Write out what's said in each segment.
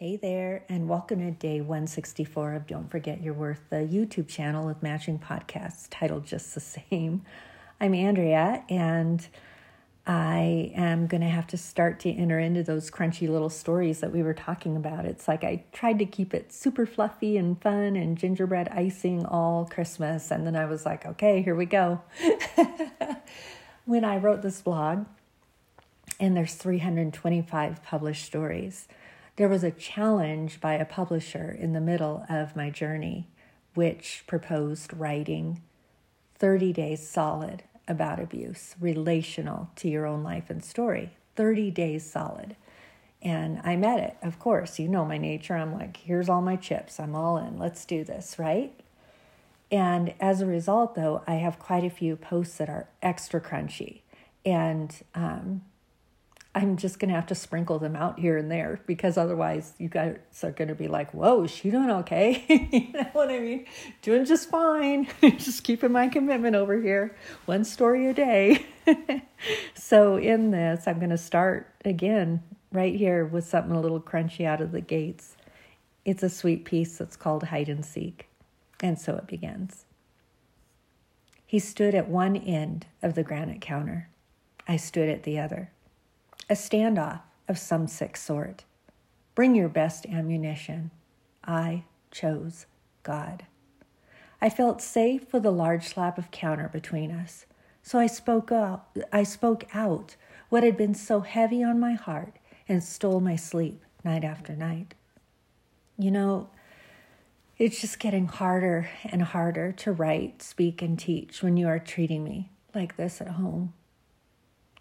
Hey there, and welcome to day 164 of Don't Forget Your Worth, the YouTube channel with matching podcasts titled just the same. I'm Andrea, and I am going to have to start to enter into those crunchy little stories that we were talking about. It's like I tried to keep it super fluffy and fun and gingerbread icing all Christmas, and then I was like, okay, here we go. when I wrote this blog, and there's 325 published stories there was a challenge by a publisher in the middle of my journey, which proposed writing 30 days solid about abuse, relational to your own life and story. 30 days solid. And I met it, of course. You know my nature. I'm like, here's all my chips. I'm all in. Let's do this, right? And as a result, though, I have quite a few posts that are extra crunchy. And um, I'm just going to have to sprinkle them out here and there because otherwise you guys are going to be like, whoa, is she doing okay? you know what I mean? Doing just fine. just keeping my commitment over here. One story a day. so, in this, I'm going to start again right here with something a little crunchy out of the gates. It's a sweet piece that's called Hide and Seek. And so it begins. He stood at one end of the granite counter. I stood at the other a standoff of some sick sort. Bring your best ammunition. I chose God. I felt safe with a large slab of counter between us, so I spoke out, I spoke out what had been so heavy on my heart and stole my sleep night after night. You know, it's just getting harder and harder to write, speak, and teach when you are treating me like this at home.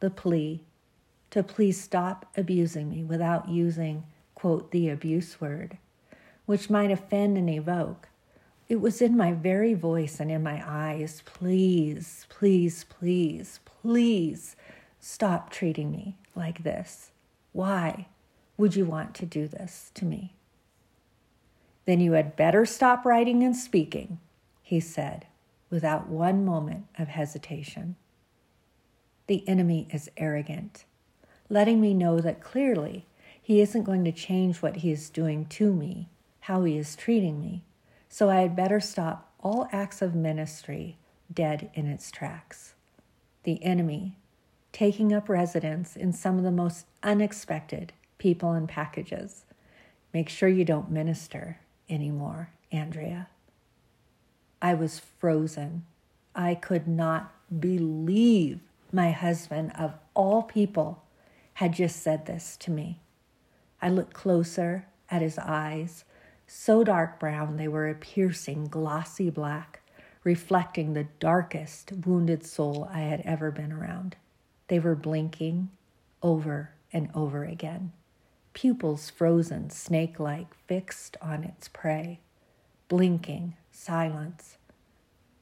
The plea to please stop abusing me without using, quote, the abuse word, which might offend and evoke. It was in my very voice and in my eyes. Please, please, please, please stop treating me like this. Why would you want to do this to me? Then you had better stop writing and speaking, he said, without one moment of hesitation. The enemy is arrogant letting me know that clearly he isn't going to change what he is doing to me, how he is treating me. So I had better stop all acts of ministry dead in its tracks. The enemy taking up residence in some of the most unexpected people and packages. Make sure you don't minister anymore, Andrea. I was frozen. I could not believe my husband, of all people, had just said this to me. I looked closer at his eyes, so dark brown they were a piercing, glossy black, reflecting the darkest wounded soul I had ever been around. They were blinking over and over again, pupils frozen, snake like, fixed on its prey, blinking, silence,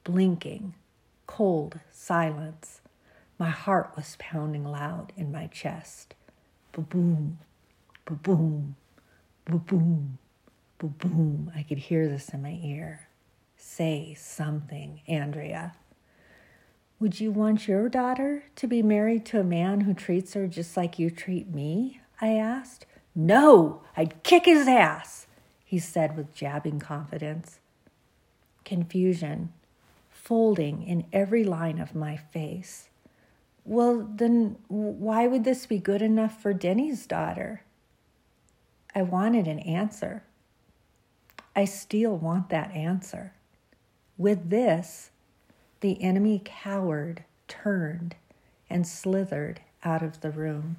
blinking, cold silence my heart was pounding loud in my chest. Ba-boom, ba-boom, ba-boom, ba-boom. I could hear this in my ear. Say something, Andrea. Would you want your daughter to be married to a man who treats her just like you treat me? I asked. No, I'd kick his ass, he said with jabbing confidence. Confusion folding in every line of my face. Well, then why would this be good enough for Denny's daughter? I wanted an answer. I still want that answer. With this, the enemy cowered, turned, and slithered out of the room.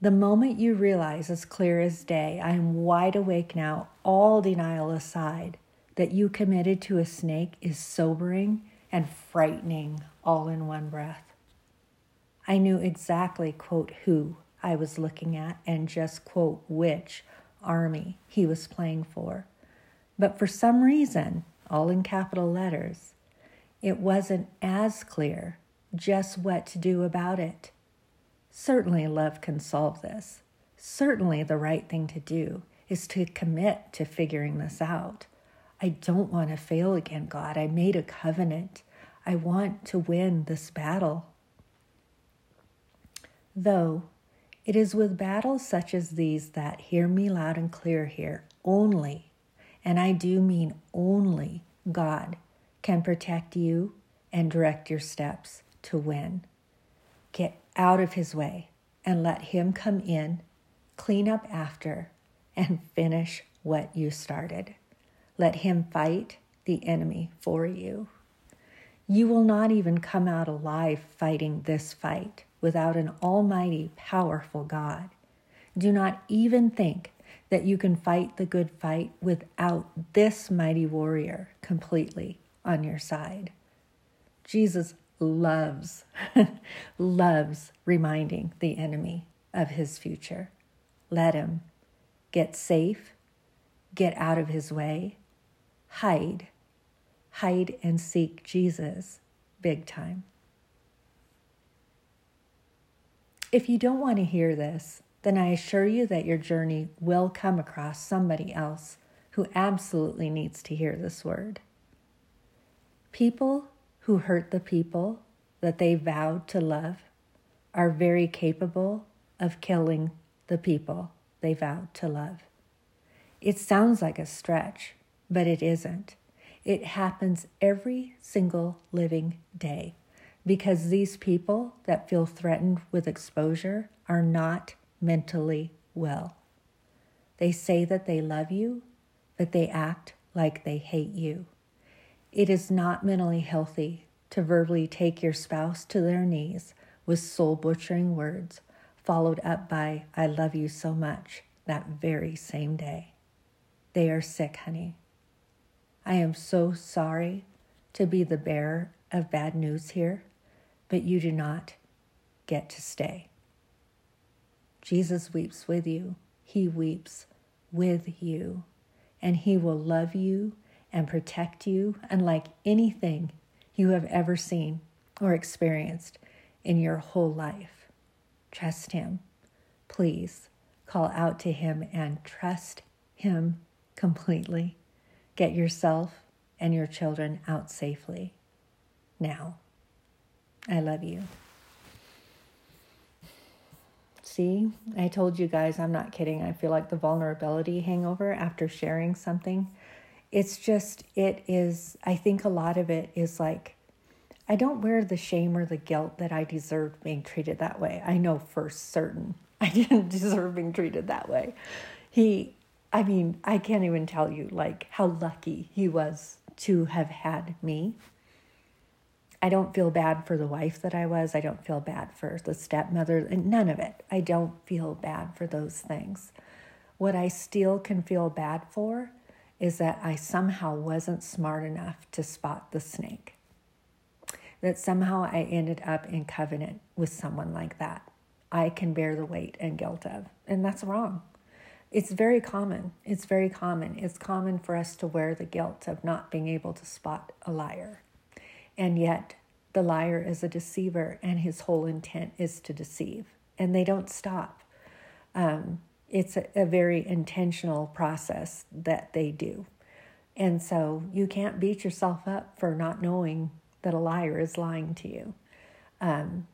The moment you realize, as clear as day, I am wide awake now, all denial aside, that you committed to a snake is sobering and frightening all in one breath. I knew exactly, quote, who I was looking at and just, quote, which army he was playing for. But for some reason, all in capital letters, it wasn't as clear just what to do about it. Certainly, love can solve this. Certainly, the right thing to do is to commit to figuring this out. I don't want to fail again, God. I made a covenant. I want to win this battle. Though It is with battles such as these that, hear me loud and clear here, only, and I do mean only, God can protect you and direct your steps to win. Get out of his way and let him come in, clean up after, and finish what you started. Let him fight the enemy for you. You will not even come out alive fighting this fight without an almighty, powerful God. Do not even think that you can fight the good fight without this mighty warrior completely on your side. Jesus loves, loves reminding the enemy of his future. Let him get safe, get out of his way, hide, hide and seek Jesus big time. If you don't want to hear this, then I assure you that your journey will come across somebody else who absolutely needs to hear this word. People who hurt the people that they vowed to love are very capable of killing the people they vowed to love. It sounds like a stretch, but it isn't. It happens every single living day because these people that feel threatened with exposure are not mentally well. They say that they love you, but they act like they hate you. It is not mentally healthy to verbally take your spouse to their knees with soul butchering words, followed up by, I love you so much, that very same day. They are sick, honey. I am so sorry to be the bearer of bad news here but you do not get to stay. Jesus weeps with you. He weeps with you, and He will love you and protect you unlike anything you have ever seen or experienced in your whole life. Trust Him. Please call out to Him and trust Him completely. Get yourself and your children out safely now. I love you. See, I told you guys, I'm not kidding. I feel like the vulnerability hangover after sharing something. It's just, it is, I think a lot of it is like, I don't wear the shame or the guilt that I deserve being treated that way. I know for certain I didn't deserve being treated that way. He, I mean, I can't even tell you like how lucky he was to have had me I don't feel bad for the wife that I was. I don't feel bad for the stepmother, none of it. I don't feel bad for those things. What I still can feel bad for is that I somehow wasn't smart enough to spot the snake. That somehow I ended up in covenant with someone like that. I can bear the weight and guilt of. And that's wrong. It's very common. It's very common. It's common for us to wear the guilt of not being able to spot a liar. And yet, the liar is a deceiver, and his whole intent is to deceive. And they don't stop. Um, it's a, a very intentional process that they do. And so you can't beat yourself up for not knowing that a liar is lying to you. Um,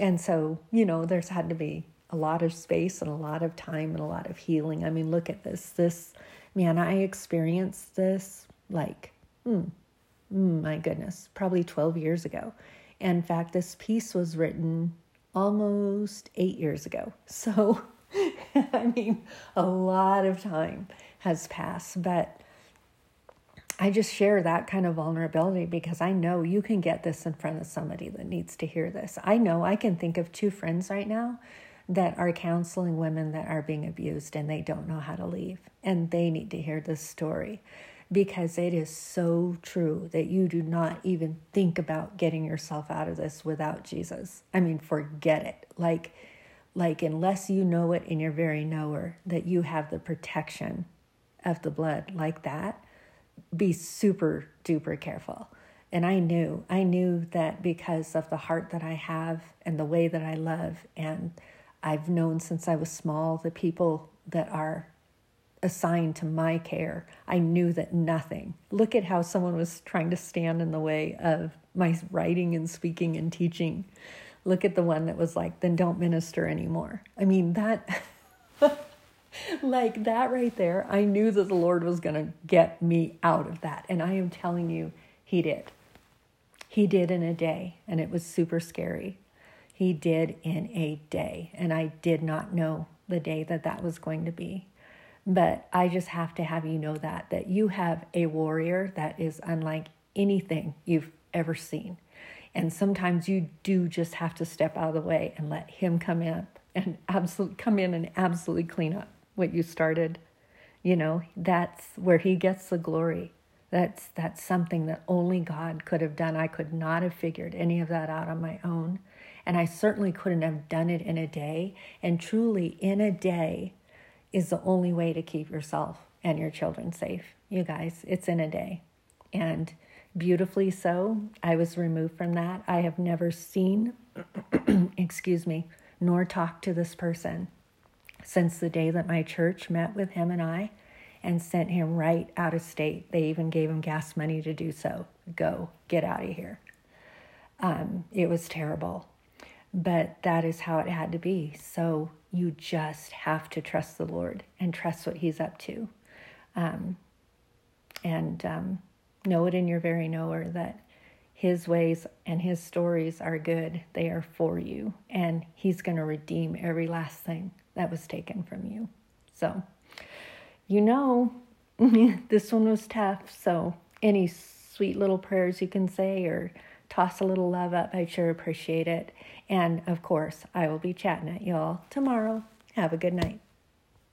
and so, you know, there's had to be a lot of space and a lot of time and a lot of healing. I mean, look at this. This, man, I experienced this like, hmm, Mm, my goodness, probably 12 years ago. In fact, this piece was written almost eight years ago. So, I mean, a lot of time has passed, but I just share that kind of vulnerability because I know you can get this in front of somebody that needs to hear this. I know I can think of two friends right now that are counseling women that are being abused and they don't know how to leave, and they need to hear this story because it is so true that you do not even think about getting yourself out of this without Jesus. I mean, forget it. Like like unless you know it in your very knower that you have the protection of the blood like that, be super duper careful. And I knew, I knew that because of the heart that I have and the way that I love, and I've known since I was small the people that are assigned to my care, I knew that nothing. Look at how someone was trying to stand in the way of my writing and speaking and teaching. look at the one that was like, then don't minister anymore. I mean, that, like that right there, I knew that the Lord was going to get me out of that. And I am telling you, He did. He did in a day, and it was super scary. He did in a day, and I did not know the day that that was going to be. But I just have to have you know that that you have a warrior that is unlike anything you've ever seen. And sometimes you do just have to step out of the way and let him come in and absolutely come in and absolutely clean up what you started. You know, that's where he gets the glory. That's that's something that only God could have done. I could not have figured any of that out on my own. And I certainly couldn't have done it in a day. And truly, in a day is the only way to keep yourself and your children safe. You guys, it's in a day. And beautifully so, I was removed from that. I have never seen, excuse me, nor talked to this person since the day that my church met with him and I and sent him right out of state. They even gave him gas money to do so. Go, get out of here. Um, it was terrible. But that is how it had to be. So you just have to trust the Lord and trust what He's up to. Um, and um, know it in your very knower that His ways and His stories are good. They are for you. And He's going to redeem every last thing that was taken from you. So, you know, this one was tough. So, any sweet little prayers you can say or toss a little love up. I'd sure appreciate it. And of course, I will be chatting at y'all tomorrow. Have a good night.